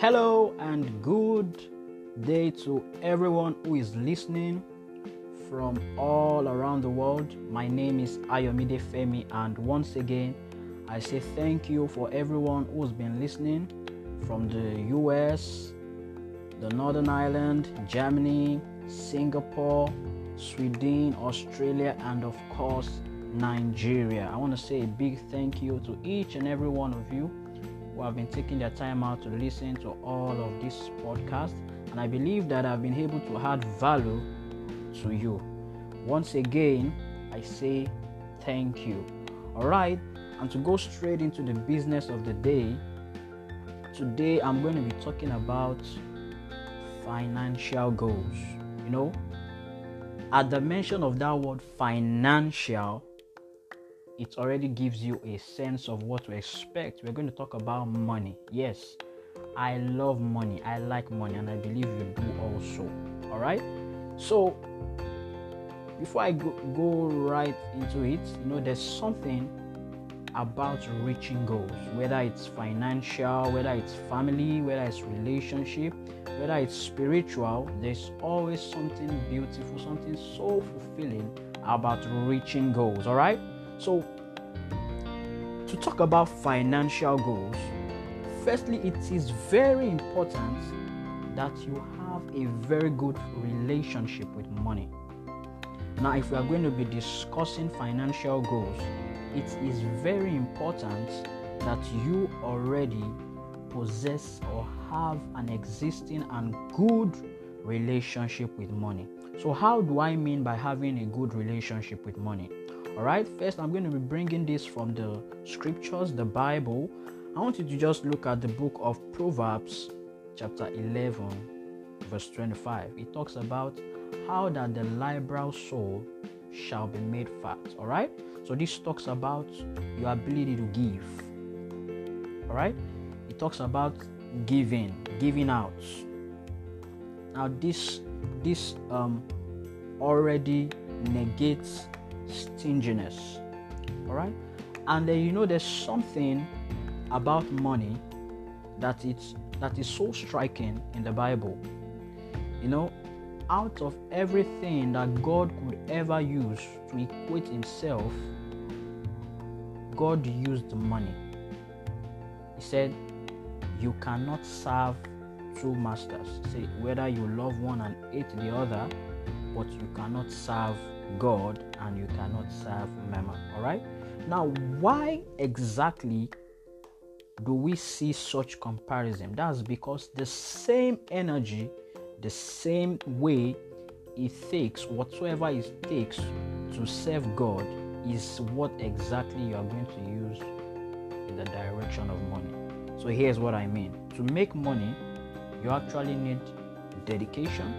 Hello and good day to everyone who is listening from all around the world. My name is Ayomide Femi, and once again, I say thank you for everyone who's been listening from the US, the Northern Ireland, Germany, Singapore, Sweden, Australia, and of course, Nigeria. I want to say a big thank you to each and every one of you who have been taking their time out to listen to all of this podcast. And I believe that I've been able to add value to you. Once again, I say thank you. All right, and to go straight into the business of the day, today I'm going to be talking about financial goals. You know, at the mention of that word financial, it already gives you a sense of what to expect. We're going to talk about money. Yes, I love money. I like money, and I believe you do also. All right. So, before I go, go right into it, you know, there's something about reaching goals, whether it's financial, whether it's family, whether it's relationship, whether it's spiritual, there's always something beautiful, something so fulfilling about reaching goals. All right. So, to talk about financial goals, firstly, it is very important that you have a very good relationship with money. Now, if we are going to be discussing financial goals, it is very important that you already possess or have an existing and good relationship with money. So, how do I mean by having a good relationship with money? All right, first, I'm going to be bringing this from the scriptures, the Bible. I want you to just look at the book of Proverbs, chapter 11, verse 25. It talks about how that the liberal soul shall be made fat. All right, so this talks about your ability to give. All right, it talks about giving, giving out. Now, this this um already negates stinginess. All right, and then you know there's something about money that it's that is so striking in the Bible. You know, out of everything that God could ever use to equate Himself, God used money. He said, "You cannot serve two masters. Say whether you love one and hate the other, but you cannot serve God and you cannot serve Mammon. All right. Now, why exactly do we see such comparison? That's because the same energy, the same way it takes, whatsoever it takes to serve God, is what exactly you are going to use in the direction of money. So here's what I mean. To make money, you actually need dedication.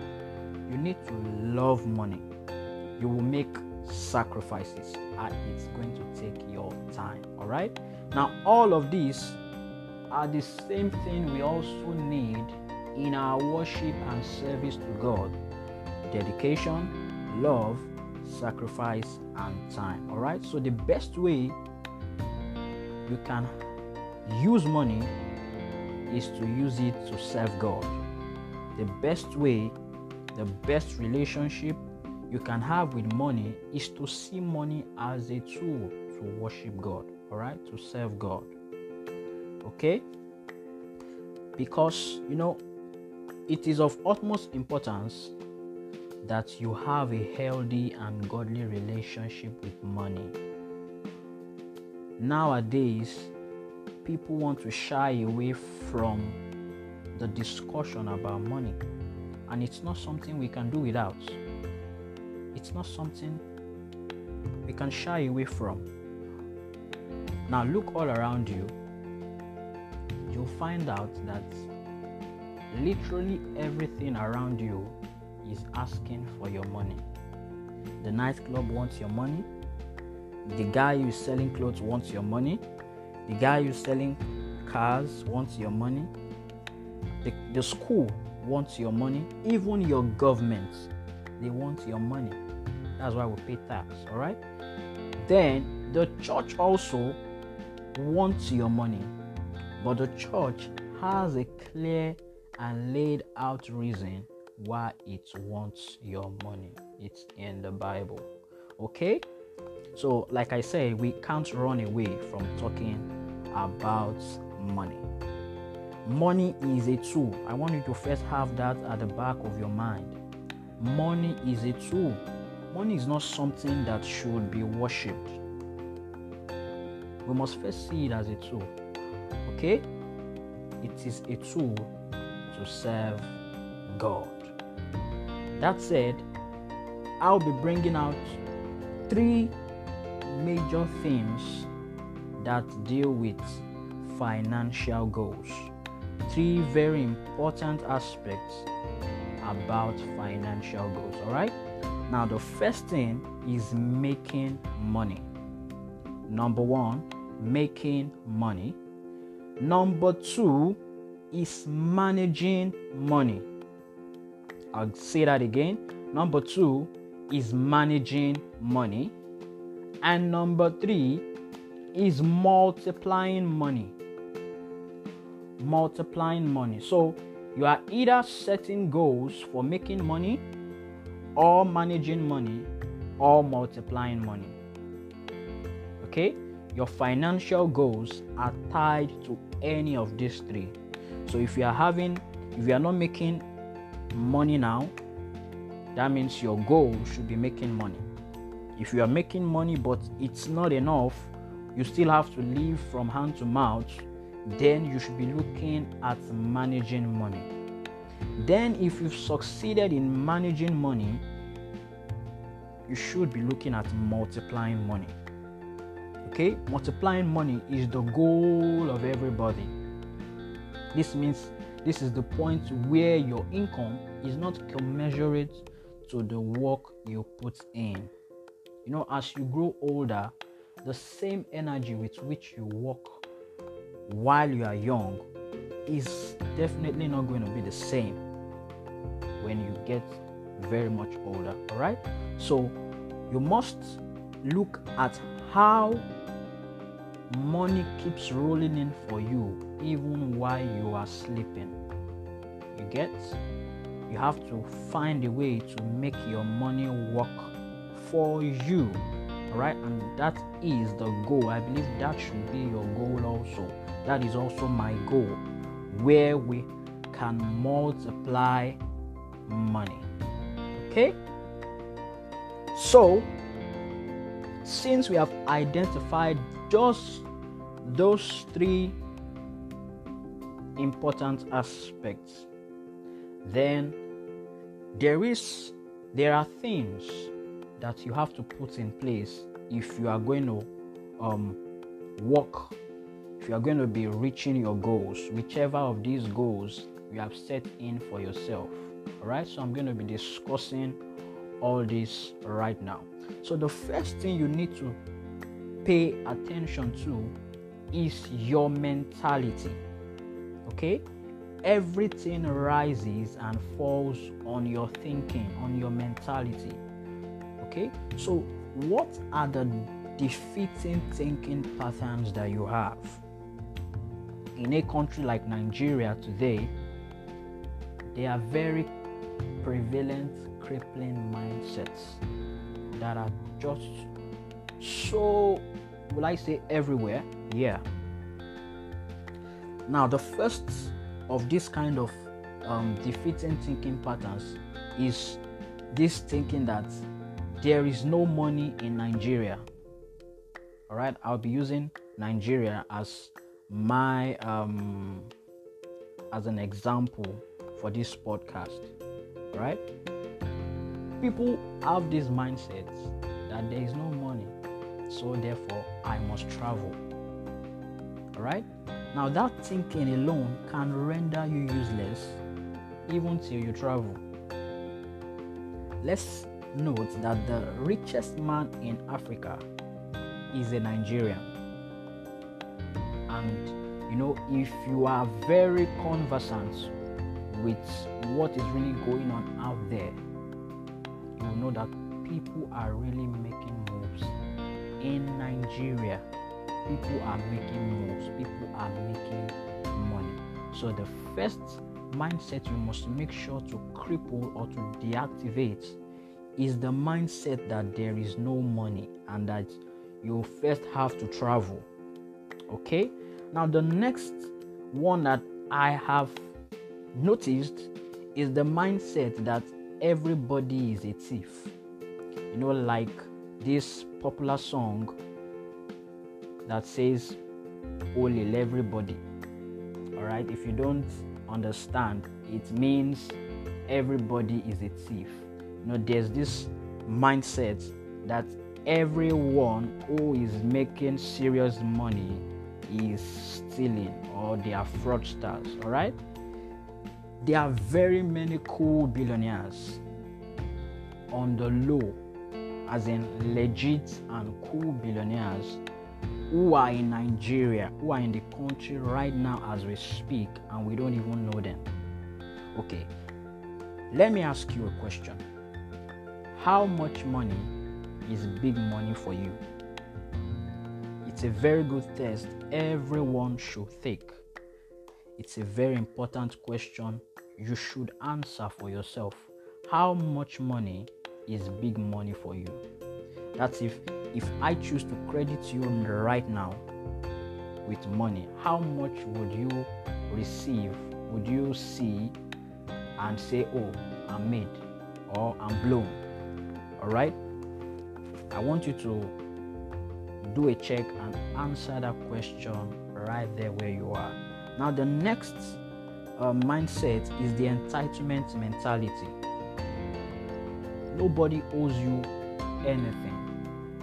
You need to love money. You will make sacrifices and it's going to take your time. All right. Now, all of these are the same thing we also need in our worship and service to God dedication, love, sacrifice, and time. All right. So, the best way you can use money is to use it to serve God. The best way, the best relationship you can have with money is to see money as a tool to worship God, all right, to serve God. Okay? Because, you know, it is of utmost importance that you have a healthy and godly relationship with money. Nowadays, people want to shy away from the discussion about money, and it's not something we can do without it's not something we can shy away from. Now, look all around you, you'll find out that literally everything around you is asking for your money. The nightclub wants your money, the guy who's selling clothes wants your money, the guy who's selling cars wants your money, the, the school wants your money, even your government they want your money. That's why we pay tax, all right? Then the church also wants your money, but the church has a clear and laid out reason why it wants your money. It's in the Bible. Okay? So, like I say, we can't run away from talking about money. Money is a tool. I want you to first have that at the back of your mind. Money is a tool. Money is not something that should be worshipped. We must first see it as a tool. Okay? It is a tool to serve God. That said, I'll be bringing out three major themes that deal with financial goals. Three very important aspects about financial goals. All right. Now, the first thing is making money. Number one, making money. Number two is managing money. I'll say that again. Number two is managing money. And number three is multiplying money. Multiplying money. So you are either setting goals for making money, or managing money, or multiplying money. Okay? Your financial goals are tied to any of these three. So if you are having, if you are not making money now, that means your goal should be making money. If you are making money but it's not enough, you still have to live from hand to mouth, then you should be looking at managing money. Then, if you've succeeded in managing money, you should be looking at multiplying money. Okay, multiplying money is the goal of everybody. This means this is the point where your income is not commensurate to the work you put in. You know, as you grow older, the same energy with which you work while you are young is definitely not going to be the same when you get very much older. All right, so you must look at how money keeps rolling in for you even while you are sleeping. You get? You have to find a way to make your money work for you. Alright, And that is the goal. I believe that should be your goal also. That is also my goal. Where we can multiply money. Okay? So, since we have identified just those three important aspects then there is there are things that you have to put in place if you are going to um, work if you are going to be reaching your goals whichever of these goals you have set in for yourself all right so i'm going to be discussing all this right now so the first thing you need to pay attention to is your mentality okay everything rises and falls on your thinking, on your mentality. Okay, so what are the defeating thinking patterns that you have? In a country like Nigeria today, there are very prevalent crippling mindsets that are just so, will I say, everywhere? Yeah. Now, the first of this kind of um, defeating thinking patterns is this thinking that there is no money in Nigeria. All right, I'll be using Nigeria as my um, as an example for this podcast. right people have these mindsets that there is no money, so therefore I must travel. All right, now, that thinking alone can render you useless even till you travel. Let's note that the richest man in Africa is a Nigerian. And you know, if you are very conversant with what is really going on out there, you know that people are really making moves in Nigeria people are making moves, people are making money. So the first mindset you must make sure to cripple or to deactivate is the mindset that there is no money and that you first have to travel. Okay? Now, the next one that I have noticed is the mindset that everybody is a thief. You know, like this popular song that says, Only everybody. All right, if you don't understand, it means everybody is a thief. You know, there's this mindset that everyone who is making serious money is stealing or they are fraudsters. All right, there are very many cool billionaires on the low, as in legit and cool billionaires who are in Nigeria, who are in the country right now as we speak, and we don't even know them. Okay, let me ask you a question How much money is big money for you? It's a very good test everyone should take. It's a very important question you should answer for yourself. How much money is big money for you? That's if if I choose to credit you right now with money, how much would you receive? Would you see and say, Oh, I'm made or I'm blown? All right? I want you to do a check and answer that question right there where you are. Now, the next uh, mindset is the entitlement mentality. Nobody owes you anything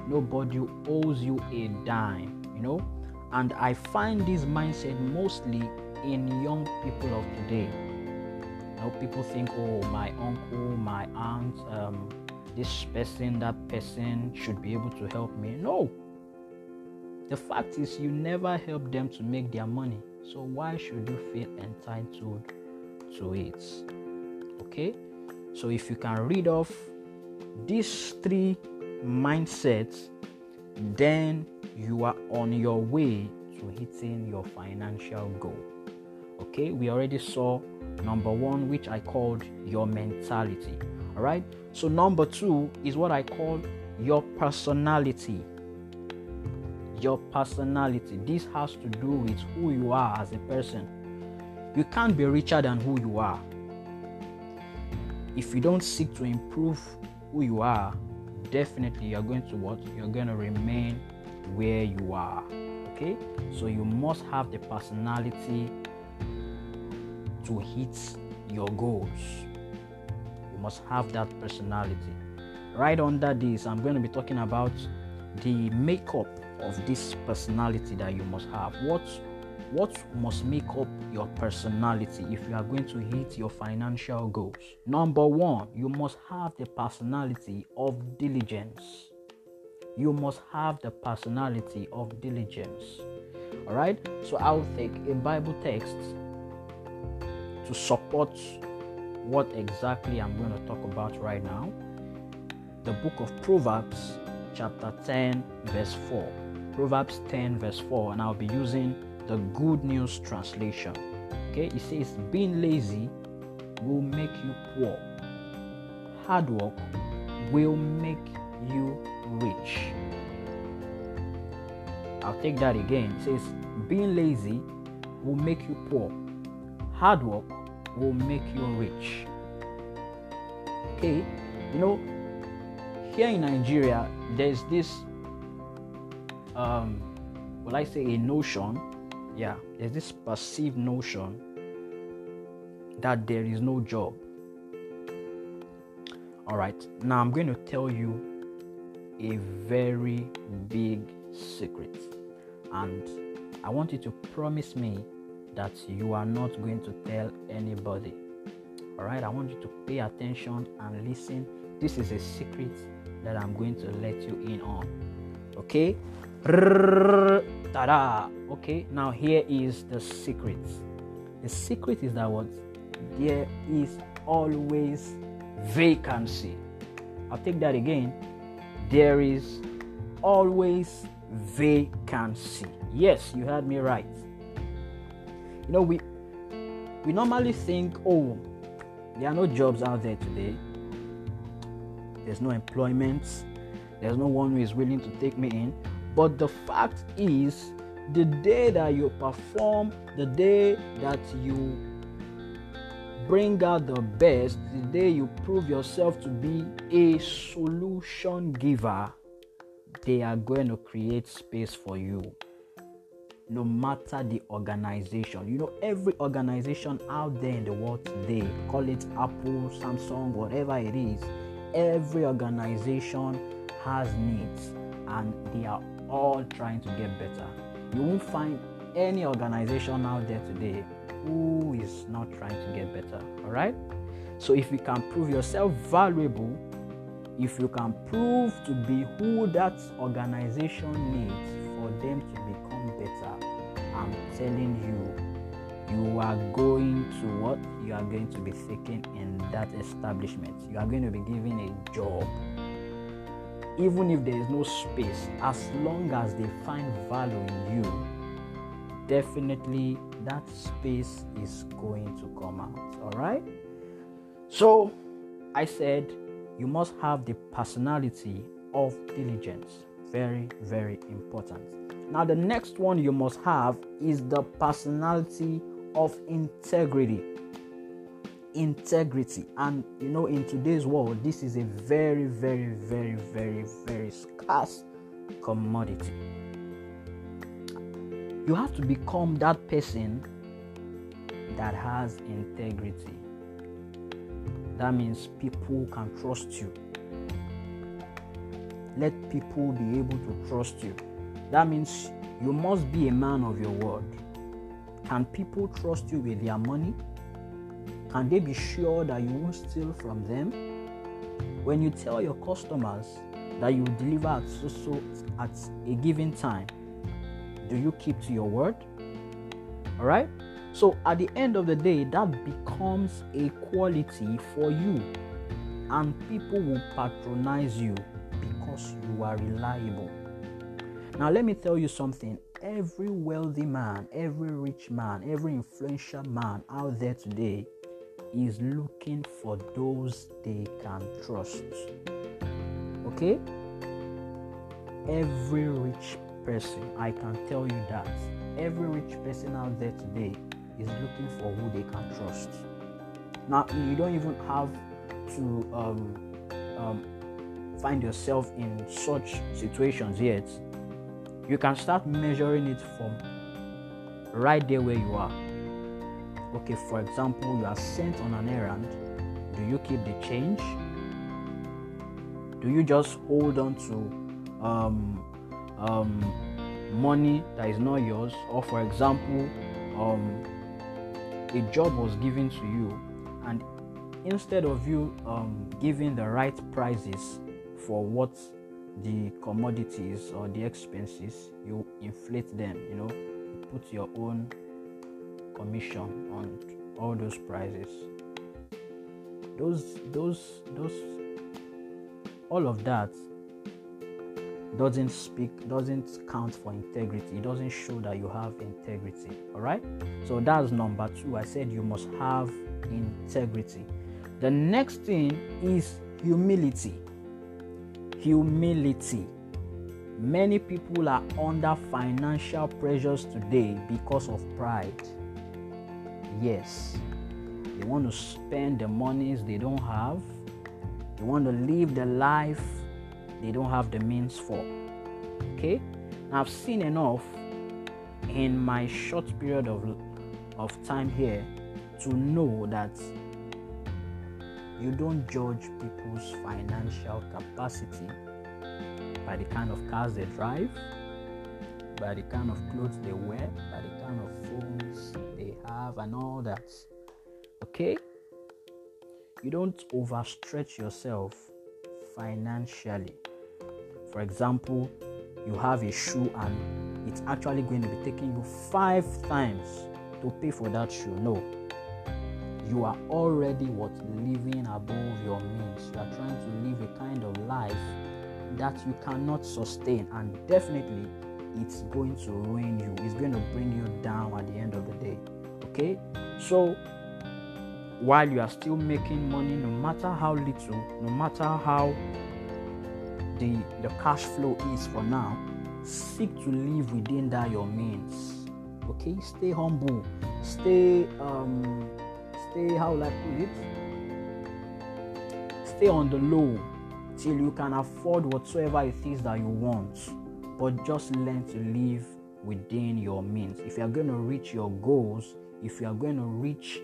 nobody owes you a dime, you know. And I find this mindset mostly in young people of today. Know, people think, oh, my uncle, my aunt, um, this person, that person should be able to help me. No. The fact is, you never help them to make their money. So why should you feel entitled to it? Okay? So if you can read off these three mindsets, then you are on your way to hitting your financial goal. Okay, we already saw number one, which I called your mentality. All right, so number two is what I call your personality. Your personality. This has to do with who you are as a person. You can't be richer than who you are. If you don't seek to improve who you are, definitely you're going to what? You're going to remain where you are. Okay? So you must have the personality to hit your goals. You must have that personality. Right under this, I'm going to be talking about the makeup of this personality that you must have. What what must make up your personality if you are going to hit your financial goals? Number one, you must have the personality of diligence. You must have the personality of diligence. All right, so I'll take a Bible text to support what exactly I'm going to talk about right now. The book of Proverbs, chapter 10, verse 4. Proverbs 10, verse 4, and I'll be using the Good News Translation. Okay, it says, Being lazy will make you poor, hard work will make you rich. I'll take that again. It says, Being lazy will make you poor, hard work will make you rich. Okay, you know, here in Nigeria, there's this, um, will I say, a notion yeah, there's this perceived notion that there is no job. All right, now I'm going to tell you a very big secret, and I want you to promise me that you are not going to tell anybody. All right, I want you to pay attention and listen. This is a secret that I'm going to let you in on. Okay? Ta-da! Okay, now here is the secret. The secret is that what there is always vacancy. I'll take that again. There is always vacancy. Yes, you heard me right. You know, we we normally think, oh, there are no jobs out there today. There's no employment. There's no one who is willing to take me in. But the fact is, the day that you perform, the day that you bring out the best, the day you prove yourself to be a solution giver, they are going to create space for you. No matter the organization, you know, every organization out there in the world today, call it Apple, Samsung, whatever it is, every organization has needs and they are all trying to get better. You won't find any organization out there today who is not trying to get better. All right? So if you can prove yourself valuable, if you can prove to be who that organization needs for them to become better, I'm telling you, you are going to what? You are going to be taken in that establishment. You are going to be given a job. Even if there is no space, as long as they find value in you, definitely that space is going to come out. All right. So I said you must have the personality of diligence. Very, very important. Now, the next one you must have is the personality of integrity. Integrity. And you know, in today's world, this is a very, very, very, very, very scarce commodity you have to become that person that has integrity. That means people can trust you. Let people be able to trust you. That means you must be a man of your word. Can people trust you with their money? Can they be sure that you won't steal from them? When you tell your customers that you deliver at so, so at a given time, do you keep to your word? All right. So at the end of the day, that becomes a quality for you, and people will patronize you because you are reliable. Now, let me tell you something. Every wealthy man, every rich man, every influential man out there today is looking for those they can trust. Okay? Every rich person, I can tell you that every rich person out there today is looking for who they can trust. Now, you don't even have to um, um, find yourself in such situations yet. You can start measuring it from right there where you are. Okay, for example, you are sent on an errand. Do you keep the change? Do you just hold on to um, um, money that is not yours, or for example, um, a job was given to you, and instead of you um, giving the right prices for what the commodities or the expenses, you inflate them. You know, put your own commission on all those prices. Those, those, those, all of that doesn't speak doesn't count for integrity. It doesn't show that you have integrity all right? So that's number two. I said you must have integrity. The next thing is humility. Humility. Many people are under financial pressures today because of pride yes they want to spend the monies they don't have they want to live the life they don't have the means for. Okay? Now, I've seen enough in my short period of, of time here to know that you don't judge people's financial capacity by the kind of cars they drive, by the kind of clothes they wear, by the have, and all that. Okay? You don't overstretch yourself financially. For example, you have a shoe and it's actually going to be taking you five times to pay for that shoe. No. You are already what living above your means. You are trying to live a kind of life that you cannot sustain, and definitely it's going to ruin you. It's going to bring you down at the end of the day. Okay? So while you are still making money, no matter how little, no matter how the the cash flow is for now, seek to live within that your means. Okay, stay humble, stay um, stay how like put it, stay on the low till you can afford whatsoever it is that you want. But just learn to live within your means. If you are going to reach your goals, if you are going to reach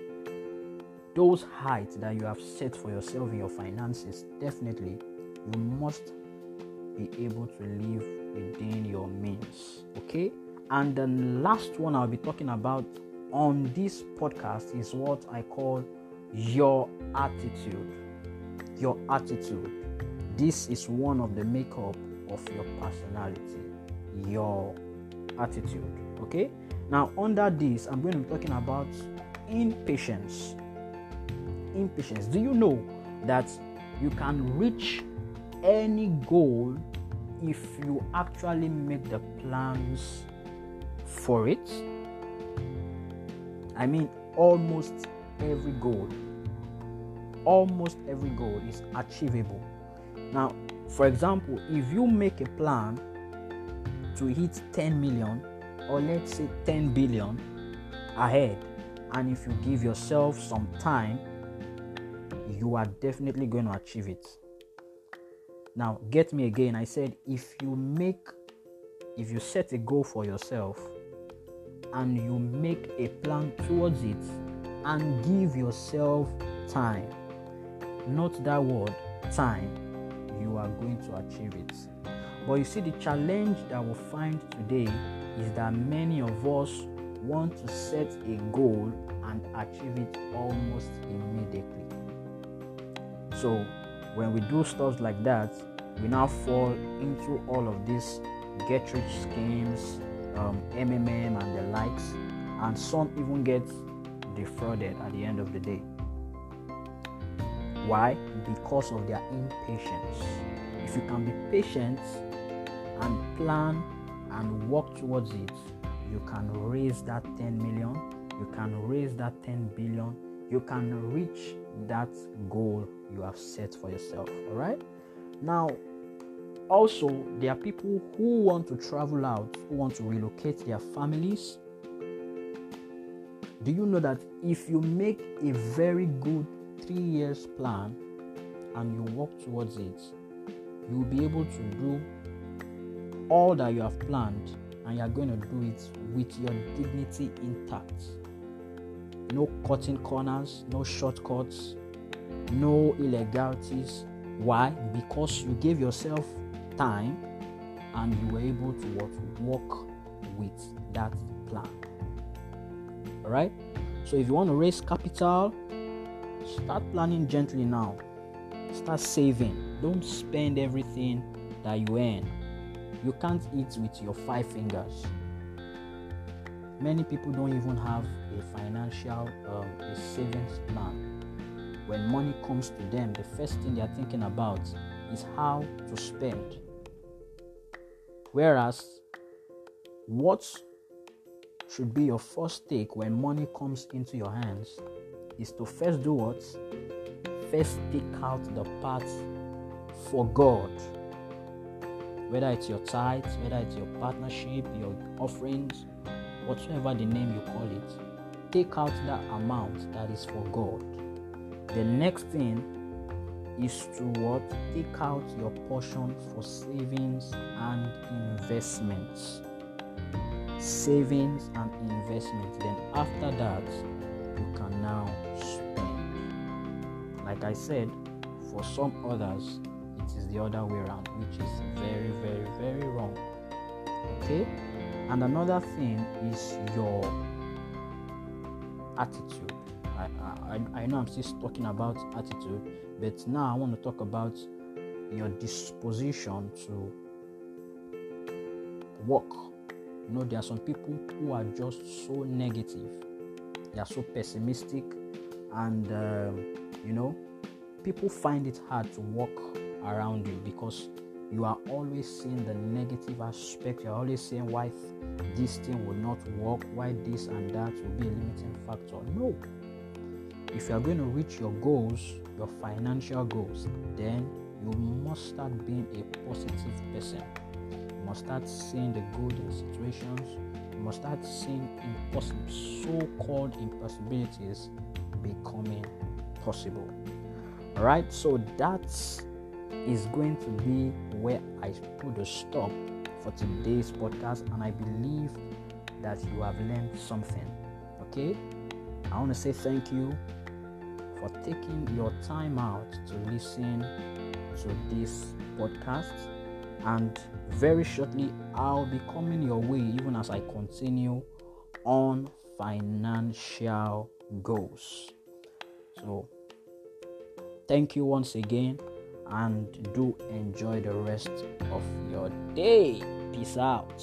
those heights that you have set for yourself in your finances, definitely you must be able to live within your means. Okay? And the last one I'll be talking about on this podcast is what I call your attitude. Your attitude. This is one of the makeup of your personality. Your attitude. Okay? Now, under this, I'm going to be talking about impatience. Impatience. Do you know that you can reach any goal if you actually make the plans for it? I mean, almost every goal, almost every goal is achievable. Now, for example, if you make a plan to hit 10 million or let's say 10 billion ahead, and if you give yourself some time, you are definitely going to achieve it. Now, get me again. I said if you make, if you set a goal for yourself and you make a plan towards it and give yourself time, not that word, time, you are going to achieve it. But you see, the challenge that we find today is that many of us want to set a goal and achieve it almost immediately. So, when we do stuff like that, we now fall into all of these get rich schemes, um, MMM, and the likes, and some even get defrauded at the end of the day. Why? Because of their impatience. If you can be patient and plan and work towards it, you can raise that 10 million, you can raise that 10 billion, you can reach that goal you have set for yourself. All right. Now, also, there are people who want to travel out, who want to relocate their families. Do you know that if you make a very good three years plan and you work towards it, you will be able to do all that you have planned and you are going to do it with your dignity intact. No cutting corners, no shortcuts, no illegalities. Why? Because you gave yourself time and you were able to work, with that plan. Alright? So if you want to raise capital, start planning gently now. Start saving. Don't spend everything that you earn. You can't eat with your five fingers. Many people don't even have a financial um, a savings plan when money comes to them, the first thing they are thinking about is how to spend. Whereas, what should be your first take when money comes into your hands is to first do what? First take out the part for God. Whether it's your tithes, whether it's your partnership, your offerings, whatsoever the name you call it, take out that amount that is for God. The next thing is to what? Take out your portion for savings and investments. Savings and investments. Then after that, you can now spend. Like I said, for some others, it is the other way around, which is very, very, very wrong. Okay? And another thing is your attitude I, I, I know I'm still talking about attitude, but now I want to talk about your disposition to work. You know, there are some people who are just so negative, they are so pessimistic, and um, you know, people find it hard to walk around you because you are always seeing the negative aspect. You're always saying why this thing will not work, why this and that will be a limiting factor. No, if you are going to reach your goals, your financial goals, then you must start being a positive person. You must start seeing the good in situations. You must start seeing impossible, so-called impossibilities becoming possible. All right, so that is going to be where I put a stop for today's podcast, and I believe that you have learned something. Okay, I want to say thank you for taking your time out to listen to this podcast. And very shortly, I'll be coming your way even as I continue on financial goals. So, thank you once again and do enjoy the rest of your day. Peace out.